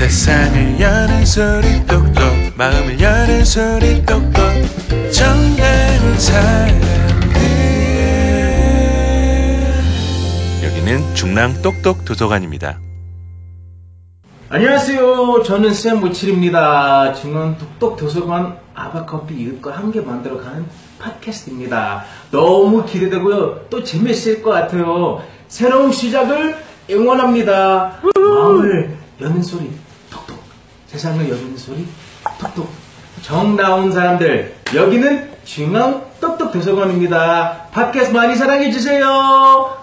세상을 여는 소리 똑똑 마음을 여는 소리 똑똑 정다운 사람들 여기는 중랑 똑똑 도서관입니다. 안녕하세요. 저는 쌤57입니다. 중앙 똑똑 도서관 아바커피 이웃과 함께 만들어가는 팟캐스트입니다. 너무 기대되고요. 또 재밌을 것 같아요. 새로운 시작을 응원합니다. 마음을 여는 소리. 세상을 여는 소리 톡톡. 정다운 사람들 여기는 중앙 똑똑 도서관입니다. 팟캐스트 많이 사랑해주세요.